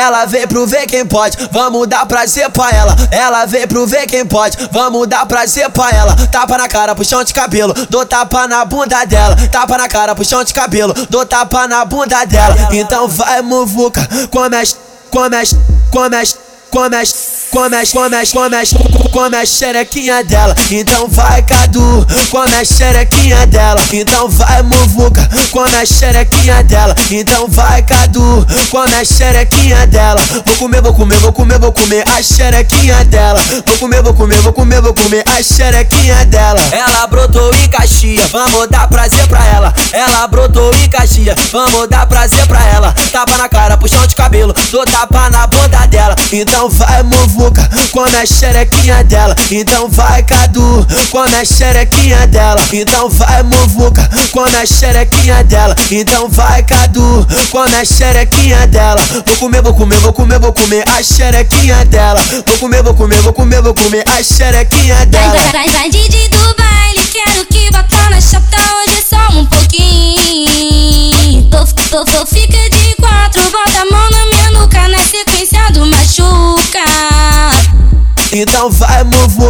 Ela vem pro ver quem pode, vamos dar prazer pra ela. Ela vem pro ver quem pode, vamos dar prazer pra ela. Tapa na cara, puxão de cabelo, dou tapa na bunda dela. Tapa na cara, puxão de cabelo, dou tapa na bunda dela. Então vai, muvuca, começa, começa, começa, começa come as, come as, come as, come a xerequinha dela. Então vai, Cadu, come a xerequinha dela. Então vai, Muvuca, come a xerequinha dela. Então vai, Cadu, come a xerequinha dela. Vou comer, vou comer, vou comer, vou comer a xerequinha dela. Vou comer, vou comer, vou comer, vou comer a xerequinha dela. Ela brotou em Caxias, vamos dar prazer pra ela. Ela brotou em Caxias, vamos dar prazer pra ela. Tapa na cara, puxão de cabelo, dou tapa na bunda dela. Então vai, Muvuca boca, come a xerequinha dela. Então vai, Cadu, come a xerequinha dela. Então vai, Muvuca, come a xerequinha dela. Então vai, Cadu, come a xerequinha dela. Vou comer, vou comer, vou comer, vou comer a xerequinha dela. Vou comer, vou comer, vou comer, vou comer a xerequinha dela. Vai, vai, vai, Didi do baile, quero que bata na chata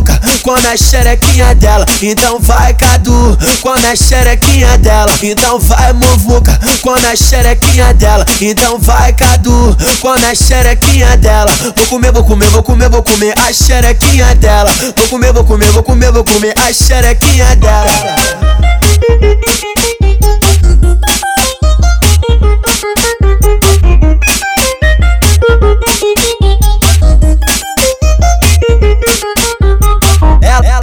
vai, muvuca, come a xerequinha dela. Então vai, Cadu, come a xerequinha dela. Então vai, muvuca, come a xerequinha dela. Então vai, Cadu, come a xerequinha dela. Vou comer, vou comer, vou comer, vou comer a xerequinha dela. Vou comer, vou comer, vou comer, vou comer a xerequinha dela.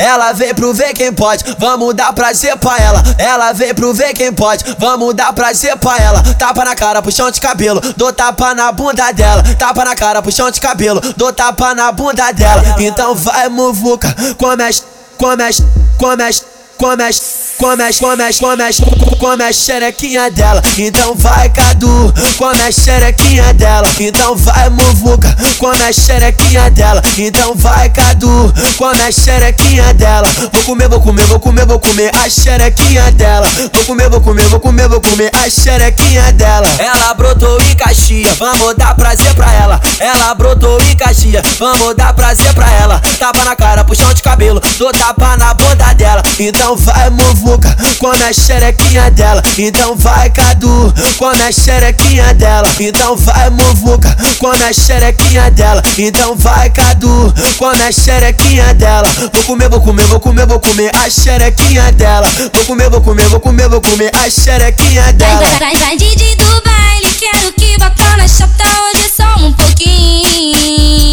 Ela vem pro ver quem pode, vamos dar prazer pra ela. Ela vem pro ver quem pode, vamos dar prazer pra ela. Tapa na cara, puxão de cabelo, dou tapa na bunda dela. Tapa na cara, puxão de cabelo, dou tapa na bunda dela. Então vai, muvuca, come as, come as, come as, come as come as, come as, come as, come a xerequinha dela. Então vai, Cadu, come a xerequinha dela. Então vai, Muvuca, come a xerequinha dela. Então vai, Cadu, come a xerequinha dela. Vou comer, vou comer, vou comer, vou comer a xerequinha dela. Vou comer, vou comer, vou comer, vou comer a xerequinha dela. Ela brotou em Caxias, vamos dar prazer pra ela. Ela brotou em Caxias, vamos dar prazer pra ela. Tapa na cara, puxão de cabelo, dou tapa na bunda dela. Então vai, Muvuca boca, come a xerequinha dela. Então vai, Cadu, come a xerequinha dela. Então vai, Muvuca, come a xerequinha dela. Então vai, Cadu, come a xerequinha dela. Vou comer, vou comer, vou comer, vou comer a xerequinha dela. Vou comer, vou comer, vou comer, vou comer a xerequinha dela. Vai, vai, vai, Didi do baile, quero que bata na chata hoje só um pouquinho.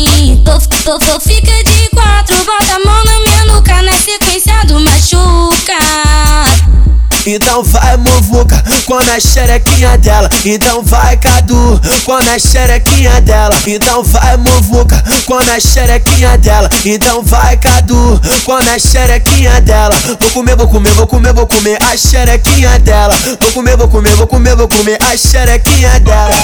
Tô, tô, tô, fica Então vai, muvuca, come a xerequinha dela. Então vai, Cadu, come a xerequinha dela. Então vai, muvuca, come a xerequinha dela. Então vai, Cadu, come a xerequinha dela. Vou comer, vou comer, vou comer, vou comer a xerequinha dela. Vou comer, vou comer, vou comer, vou comer a xerequinha dela.